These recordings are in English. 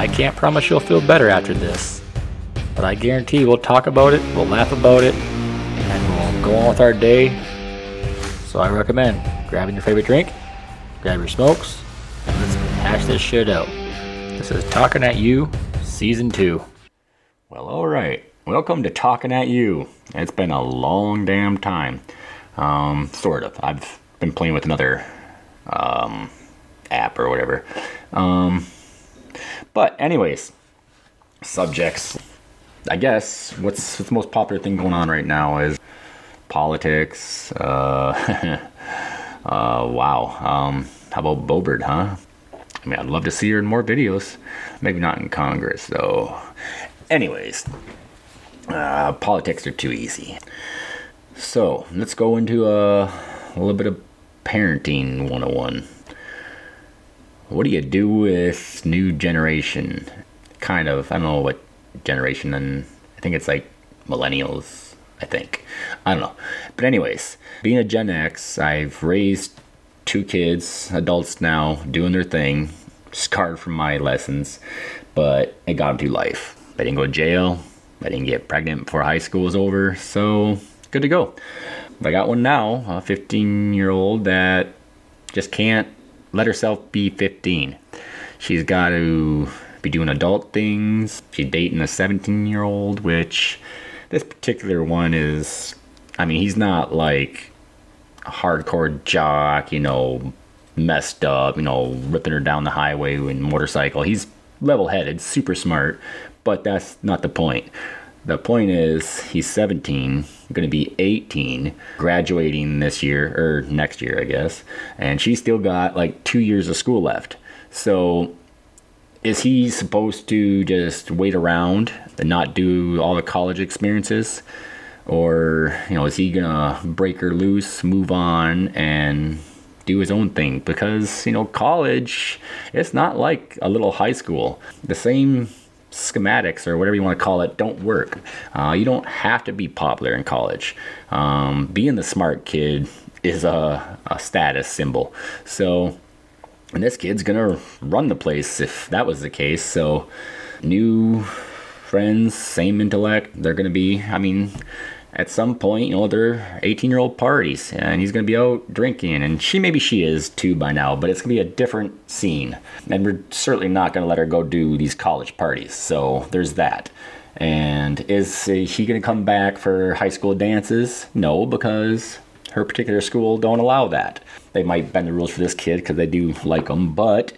I can't promise you'll feel better after this, but I guarantee we'll talk about it, we'll laugh about it, and we'll go on with our day. So I recommend grabbing your favorite drink, grab your smokes, and let's hash this shit out. This is Talking at You, Season 2. Well, alright. Welcome to Talking at You. It's been a long damn time. Um, sort of. I've been playing with another um, app or whatever. Um, but, anyways, subjects. I guess what's, what's the most popular thing going on right now is politics. Uh, uh, wow. Um, how about Boebert, huh? I mean, I'd love to see her in more videos. Maybe not in Congress, though. Anyways, uh, politics are too easy. So, let's go into a, a little bit of parenting 101. What do you do with new generation? Kind of, I don't know what generation, and I think it's like millennials, I think. I don't know. But, anyways, being a Gen X, I've raised two kids, adults now, doing their thing, scarred from my lessons, but it got them through life. I didn't go to jail. I didn't get pregnant before high school was over, so good to go. I got one now, a 15 year old that just can't let herself be 15. She's got to be doing adult things. She's dating a 17 year old, which this particular one is, I mean, he's not like a hardcore jock, you know, messed up, you know, ripping her down the highway in motorcycle. He's level headed, super smart, but that's not the point. The point is, he's 17, going to be 18, graduating this year, or next year, I guess, and she's still got like two years of school left. So, is he supposed to just wait around and not do all the college experiences? Or, you know, is he going to break her loose, move on, and do his own thing? Because, you know, college, it's not like a little high school. The same schematics or whatever you want to call it don't work. Uh, you don't have to be popular in college. Um, being the smart kid is a, a status symbol. So, and this kid's gonna run the place if that was the case. So, new friends, same intellect, they're gonna be, I mean, at some point, you know, they're 18 year old parties and he's going to be out drinking. And she, maybe she is too by now, but it's going to be a different scene. And we're certainly not going to let her go do these college parties. So there's that. And is she going to come back for high school dances? No, because her particular school don't allow that. They might bend the rules for this kid because they do like him, but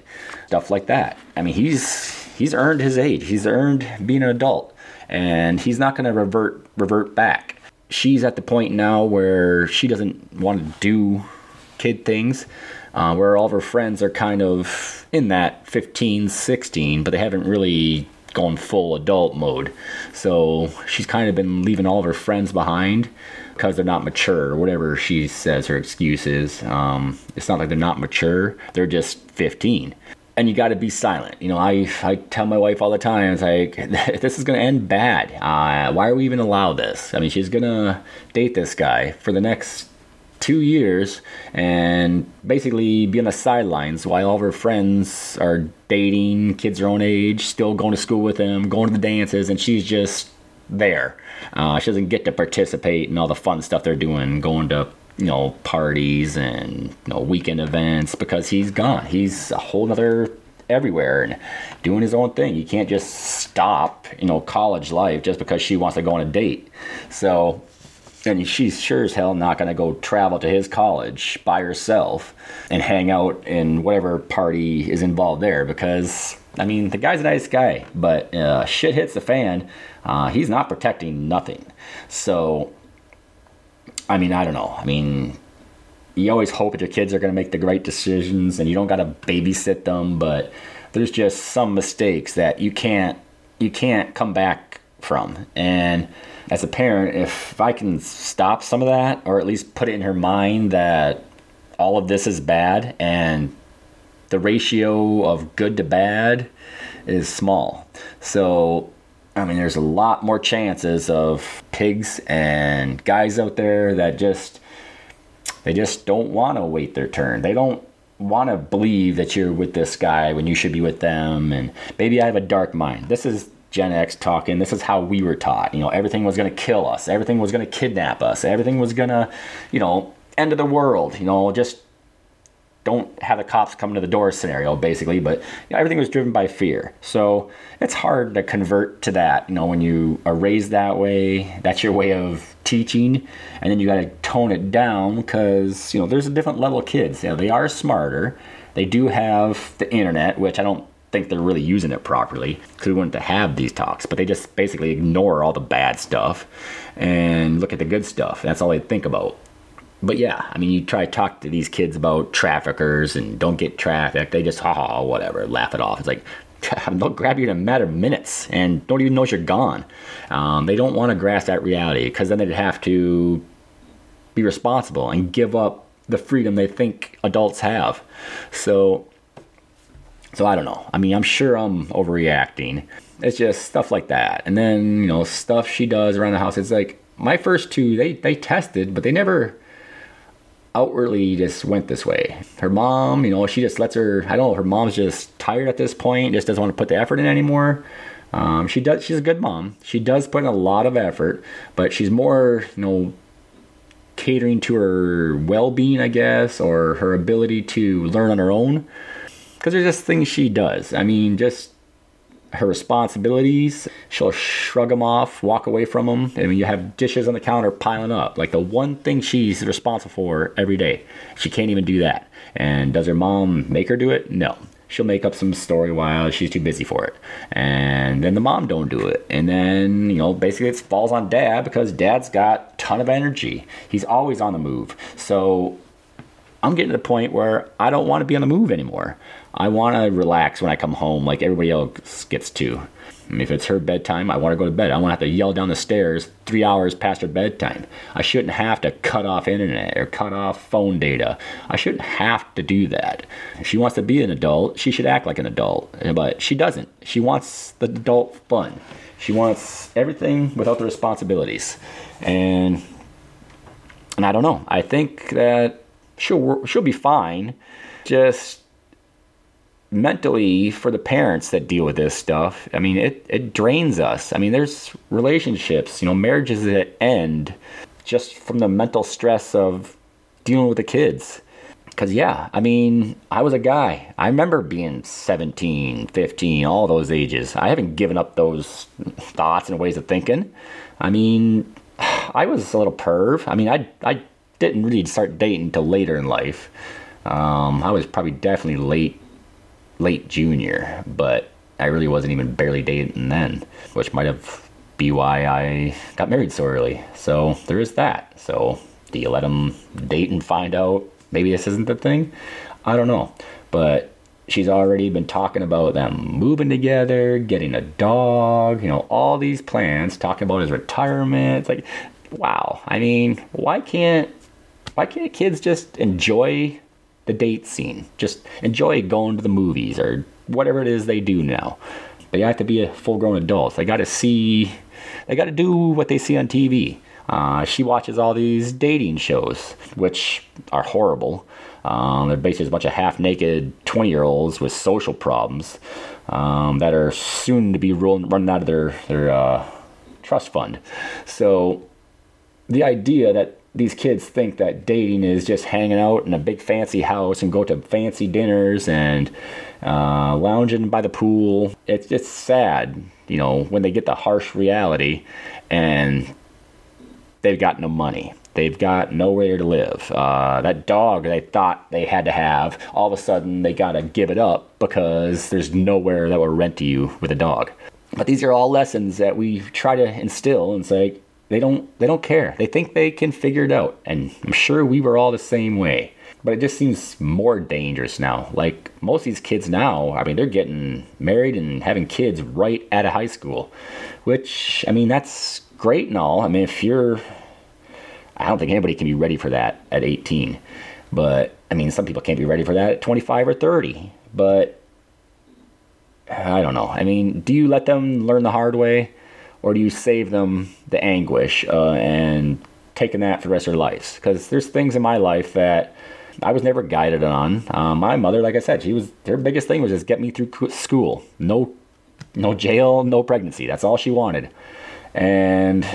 stuff like that. I mean, he's he's earned his age. He's earned being an adult, and he's not going to revert revert back she's at the point now where she doesn't want to do kid things. Uh, where all of her friends are kind of in that 15, 16, but they haven't really gone full adult mode. So she's kind of been leaving all of her friends behind because they're not mature, or whatever she says her excuse is. Um, it's not like they're not mature, they're just 15 and you got to be silent. You know, I, I tell my wife all the time, it's like, this is going to end bad. Uh, why are we even allowed this? I mean, she's going to date this guy for the next two years and basically be on the sidelines while all of her friends are dating, kids her own age, still going to school with them, going to the dances, and she's just there. Uh, she doesn't get to participate in all the fun stuff they're doing, going to you know, parties and you know, weekend events because he's gone. He's a whole other everywhere and doing his own thing. You can't just stop, you know, college life just because she wants to go on a date. So, and she's sure as hell not going to go travel to his college by herself and hang out in whatever party is involved there because, I mean, the guy's a nice guy, but uh, shit hits the fan. Uh, he's not protecting nothing. So, I mean, I don't know. I mean, you always hope that your kids are going to make the right decisions and you don't got to babysit them, but there's just some mistakes that you can't you can't come back from. And as a parent, if I can stop some of that or at least put it in her mind that all of this is bad and the ratio of good to bad is small. So I mean, there's a lot more chances of pigs and guys out there that just they just don't want to wait their turn. They don't want to believe that you're with this guy when you should be with them, and maybe I have a dark mind. This is Gen X talking. This is how we were taught. You know, everything was going to kill us. Everything was going to kidnap us. Everything was going to, you know, end of the world. You know, just don't have the cops come to the door scenario basically but you know, everything was driven by fear. So it's hard to convert to that you know when you are raised that way. That's your way of teaching and then you got to tone it down because you know there's a different level of kids. You know they are smarter. They do have the internet which i don't think they're really using it properly because we wanted to have these talks but they just basically ignore all the bad stuff and look at the good stuff. That's all they think about but yeah, I mean, you try to talk to these kids about traffickers and don't get trafficked. They just, ha ha, whatever, laugh it off. It's like, they'll grab you in a matter of minutes and don't even know you're gone. Um, they don't want to grasp that reality because then they'd have to be responsible and give up the freedom they think adults have. So, so I don't know. I mean, I'm sure I'm overreacting. It's just stuff like that. And then, you know, stuff she does around the house. It's like my first two, they, they tested, but they never outwardly just went this way. Her mom, you know, she just lets her. I don't know. Her mom's just tired at this point. Just doesn't want to put the effort in anymore. Um, she does. She's a good mom. She does put in a lot of effort, but she's more, you know, catering to her well-being, I guess, or her ability to learn on her own. Because there's just things she does. I mean, just her responsibilities. She'll shrug them off, walk away from them. I mean, you have dishes on the counter piling up. Like the one thing she's responsible for every day, she can't even do that. And does her mom make her do it? No. She'll make up some story while she's too busy for it. And then the mom don't do it. And then, you know, basically it falls on dad because dad's got ton of energy. He's always on the move. So I'm getting to the point where I don't want to be on the move anymore. I want to relax when I come home, like everybody else gets to. I mean, if it's her bedtime, I want to go to bed. I want to have to yell down the stairs three hours past her bedtime. I shouldn't have to cut off internet or cut off phone data. I shouldn't have to do that. If she wants to be an adult, she should act like an adult. But she doesn't. She wants the adult fun. She wants everything without the responsibilities. And and I don't know. I think that she'll she'll be fine. Just mentally for the parents that deal with this stuff, I mean, it, it drains us. I mean, there's relationships, you know, marriages that end just from the mental stress of dealing with the kids. Because, yeah, I mean, I was a guy. I remember being 17, 15, all those ages. I haven't given up those thoughts and ways of thinking. I mean, I was a little perv. I mean, I, I didn't really start dating until later in life. Um, I was probably definitely late late junior, but I really wasn't even barely dating then, which might have be why I got married so early. So there is that. So do you let them date and find out maybe this isn't the thing? I don't know. But she's already been talking about them moving together, getting a dog, you know, all these plans, talking about his retirement. It's like, wow. I mean, why can't why can't kids just enjoy the date scene. Just enjoy going to the movies or whatever it is they do now. They have to be a full grown adult. They got to see, they got to do what they see on TV. Uh, she watches all these dating shows, which are horrible. Um, they're basically a bunch of half naked 20 year olds with social problems um, that are soon to be rolling, running out of their, their uh, trust fund. So the idea that these kids think that dating is just hanging out in a big fancy house and go to fancy dinners and uh, lounging by the pool. It's just sad, you know, when they get the harsh reality and they've got no money. They've got nowhere to live. Uh, that dog they thought they had to have, all of a sudden they got to give it up because there's nowhere that will rent to you with a dog. But these are all lessons that we try to instill and say, they don't they don't care. They think they can figure it out. And I'm sure we were all the same way. But it just seems more dangerous now. Like most of these kids now, I mean, they're getting married and having kids right out of high school, which I mean, that's great and all. I mean, if you're I don't think anybody can be ready for that at 18. But I mean, some people can't be ready for that at 25 or 30. But I don't know. I mean, do you let them learn the hard way? Or do you save them the anguish uh, and taking that for the rest of their lives? Because there's things in my life that I was never guided on. Uh, my mother, like I said, she was her biggest thing was just get me through school. No, no jail, no pregnancy. That's all she wanted. And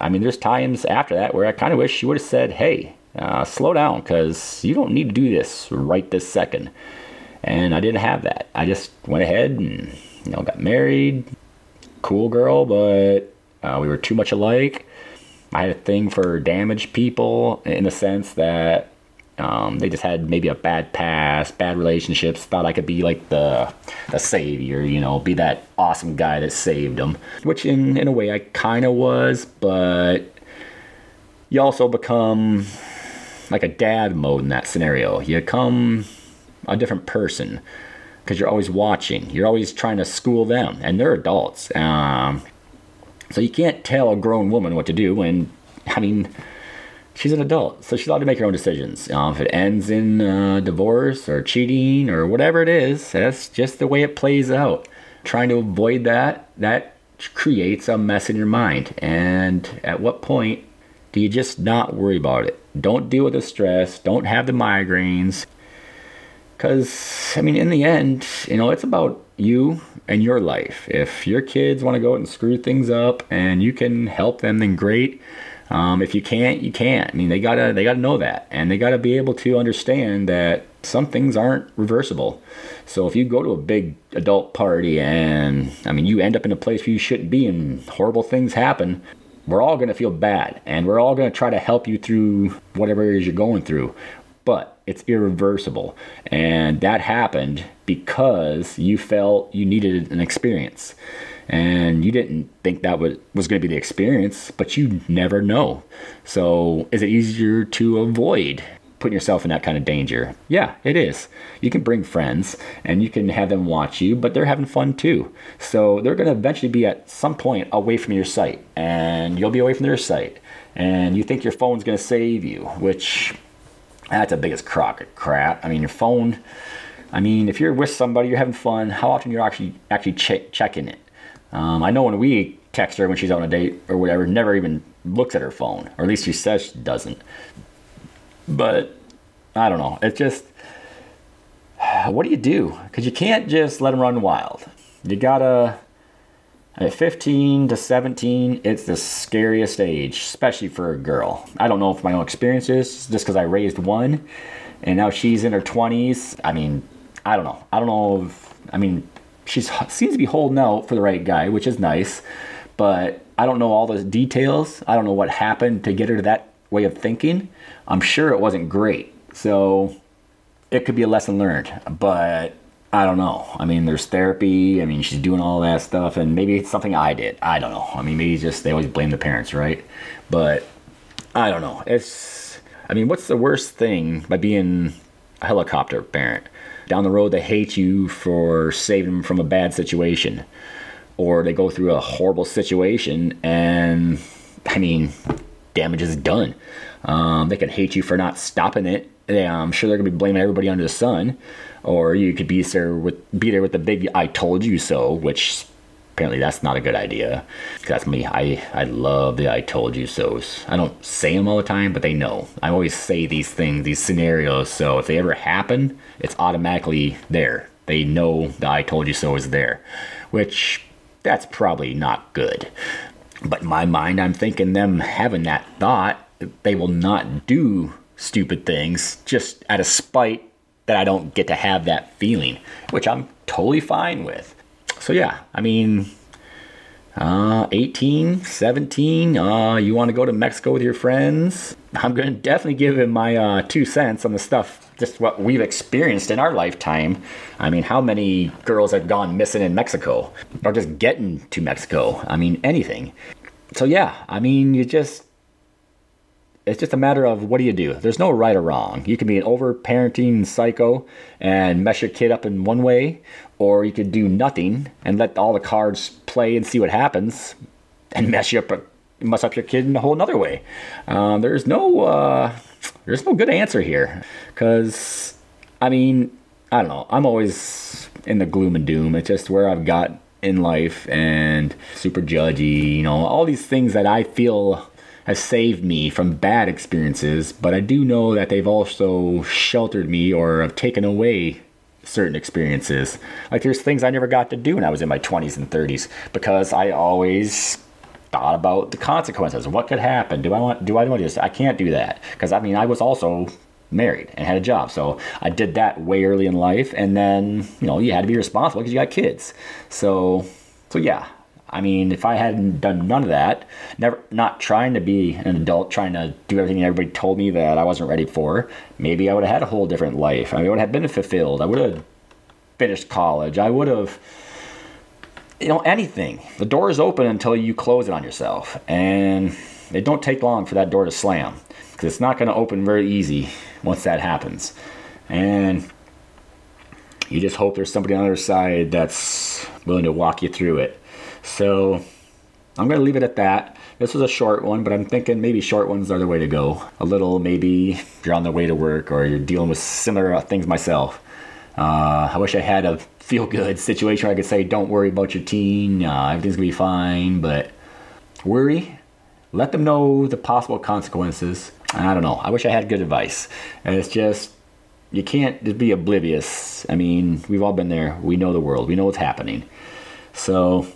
I mean, there's times after that where I kind of wish she would have said, "Hey, uh, slow down, because you don't need to do this right this second. And I didn't have that. I just went ahead and you know got married. Cool girl, but uh, we were too much alike. I had a thing for damaged people in the sense that um, they just had maybe a bad past, bad relationships. Thought I could be like the the savior, you know, be that awesome guy that saved them. Which in in a way I kind of was, but you also become like a dad mode in that scenario. You become a different person because you're always watching. You're always trying to school them, and they're adults. Um, so you can't tell a grown woman what to do when, I mean, she's an adult, so she's allowed to make her own decisions. Uh, if it ends in uh, divorce or cheating or whatever it is, that's just the way it plays out. Trying to avoid that, that creates a mess in your mind. And at what point do you just not worry about it? Don't deal with the stress. Don't have the migraines. Because, I mean, in the end, you know, it's about you and your life. If your kids want to go out and screw things up and you can help them, then great. Um, if you can't, you can't. I mean, they gotta they gotta know that, and they gotta be able to understand that some things aren't reversible. So if you go to a big adult party and I mean you end up in a place where you shouldn't be and horrible things happen, we're all gonna feel bad, and we're all gonna try to help you through whatever it is you're going through. But it's irreversible, and that happened because you felt you needed an experience and you didn't think that was, going to be the experience, but you never know. So, is it easier to avoid putting yourself in that kind of danger? Yeah, it is. You can bring friends and you can have them watch you, but they're having fun too. So, they're going to eventually be at some point away from your sight, and you'll be away from their sight. And you think your phone's going to save you, which that's the biggest crock of crap. I mean, your phone. I mean, if you're with somebody, you're having fun. How often you're actually actually check, checking it? Um, I know when we text her when she's on a date or whatever, never even looks at her phone, or at least she says she doesn't. But I don't know. It's just, what do you do? Because you can't just let them run wild. You gotta. At 15 to 17, it's the scariest age, especially for a girl. I don't know if my own experience is just because I raised one, and now she's in her 20s. I mean, I don't know. I don't know if, I mean, she seems to be holding out for the right guy, which is nice. But I don't know all the details. I don't know what happened to get her to that way of thinking. I'm sure it wasn't great. So it could be a lesson learned. But I don't know. I mean, there's therapy. I mean, she's doing all that stuff, and maybe it's something I did. I don't know. I mean, maybe just they always blame the parents, right? But I don't know. It's. I mean, what's the worst thing by being a helicopter parent? down the road they hate you for saving them from a bad situation or they go through a horrible situation and i mean damage is done um, they can hate you for not stopping it i'm sure they're to be blaming everybody under the sun or you could be there with be there with the big i told you so which apparently that's not a good idea. That's me. I, I love the I told you so's. I don't say them all the time, but they know. I always say these things, these scenarios, so if they ever happen, it's automatically there. They know the I told you so is there, which that's probably not good. But in my mind, I'm thinking them having that thought, they will not do stupid things just out of spite that I don't get to have that feeling, which I'm totally fine with so yeah, I mean, uh, 18, 17, uh, you want to go to Mexico with your friends? I'm going to definitely give him my uh, two cents on the stuff, just what we've experienced in our lifetime. I mean, how many girls have gone missing in Mexico or just getting to Mexico? I mean, anything. So yeah, I mean, you just it's just a matter of what do you do? There's no right or wrong. You can be an over parenting psycho and mess your kid up in one way, or you could do nothing and let all the cards play and see what happens and mess you up mess up your kid in a whole other way. Um, there's no uh, there's no good answer here because I mean I don't know. I'm always in the gloom and doom. It's just where I've got in life and super judgy. You know all these things that I feel have saved me from bad experiences, but I do know that they've also sheltered me or have taken away certain experiences. Like there's things I never got to do when I was in my 20s and 30s because I always thought about the consequences. What could happen? Do I want do I want to do this? I can't do that because I mean I was also married and had a job. So I did that way early in life and then, you know, you had to be responsible because you got kids. So so yeah, I mean, if I hadn't done none of that, never not trying to be an adult, trying to do everything everybody told me that I wasn't ready for, maybe I would have had a whole different life. I mean, I would have been fulfilled. I would have finished college. I would have, you know, anything. The door is open until you close it on yourself, and it don't take long for that door to slam because it's not going to open very easy once that happens, and you just hope there's somebody on the other side that's willing to walk you through it so I'm going to leave it at that. This was a short one, but I'm thinking maybe short ones are the way to go. A little, maybe if you're on the way to work or you're dealing with similar things myself. Uh, I wish I had a feel good situation where I could say, don't worry about your teen, uh, everything's going to be fine, but worry. Let them know the possible consequences. I don't know. I wish I had good advice. And it's just, you can't just be oblivious. I mean, we've all been there. We know the world, we know what's happening. So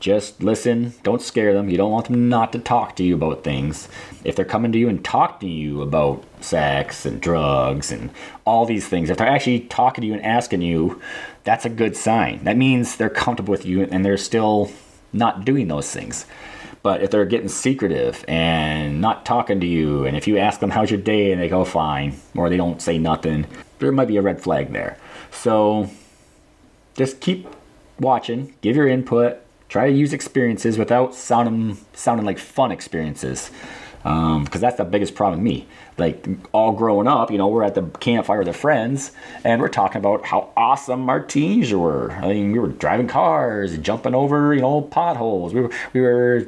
just listen. Don't scare them. You don't want them not to talk to you about things. If they're coming to you and talking to you about sex and drugs and all these things, if they're actually talking to you and asking you, that's a good sign. That means they're comfortable with you and they're still not doing those things. But if they're getting secretive and not talking to you, and if you ask them, How's your day? and they go, Fine, or they don't say nothing, there might be a red flag there. So just keep watching, give your input, try to use experiences without sounding sounding like fun experiences. Because um, that's the biggest problem with me. Like all growing up you know we're at the campfire with our friends and we're talking about how awesome our teens were. I mean we were driving cars jumping over you know potholes. We were we were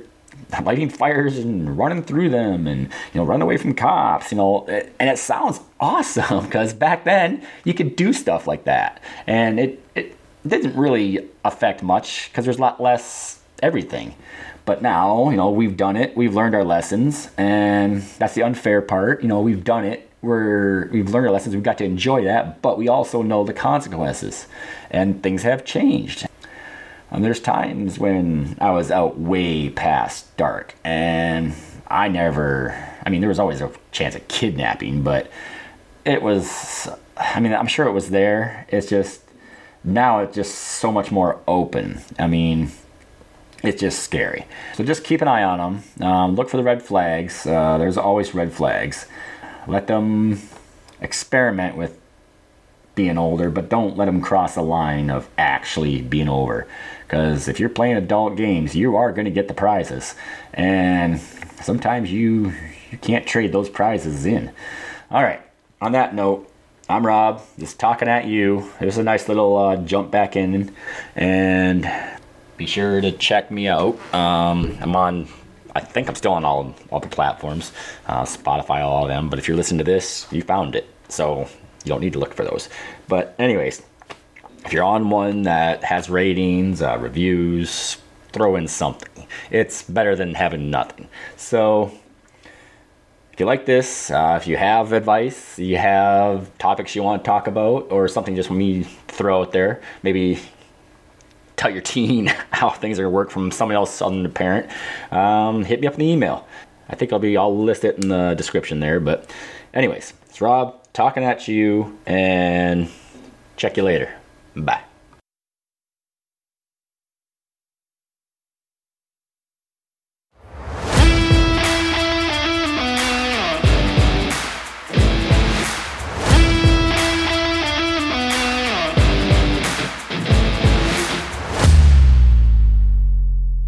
lighting fires and running through them and you know running away from cops you know and it sounds awesome because back then you could do stuff like that. And it, it didn't really affect much because there's a lot less everything. But now, you know, we've done it. We've learned our lessons, and that's the unfair part. You know, we've done it. We're we've learned our lessons. We've got to enjoy that, but we also know the consequences, and things have changed. And there's times when I was out way past dark, and I never. I mean, there was always a chance of kidnapping, but it was. I mean, I'm sure it was there. It's just now it's just so much more open. I mean, it's just scary. So just keep an eye on them. Um, look for the red flags. Uh, there's always red flags. Let them experiment with being older, but don't let them cross the line of actually being over. Because if you're playing adult games, you are going to get the prizes, and sometimes you you can't trade those prizes in. All right. On that note, I'm Rob, just talking at you. It was a nice little uh, jump back in, and be sure to check me out. Um, I'm on, I think I'm still on all all the platforms, uh, Spotify, all of them. But if you're listening to this, you found it, so you don't need to look for those. But anyways, if you're on one that has ratings, uh, reviews, throw in something. It's better than having nothing. So if you like this, uh, if you have advice, you have topics you want to talk about, or something just me throw out there, maybe tell your teen how things are going to work from someone else other than the parent, um, hit me up in the email. I think I'll be, I'll list it in the description there. But, anyways, it's Rob talking at you, and check you later. Bye.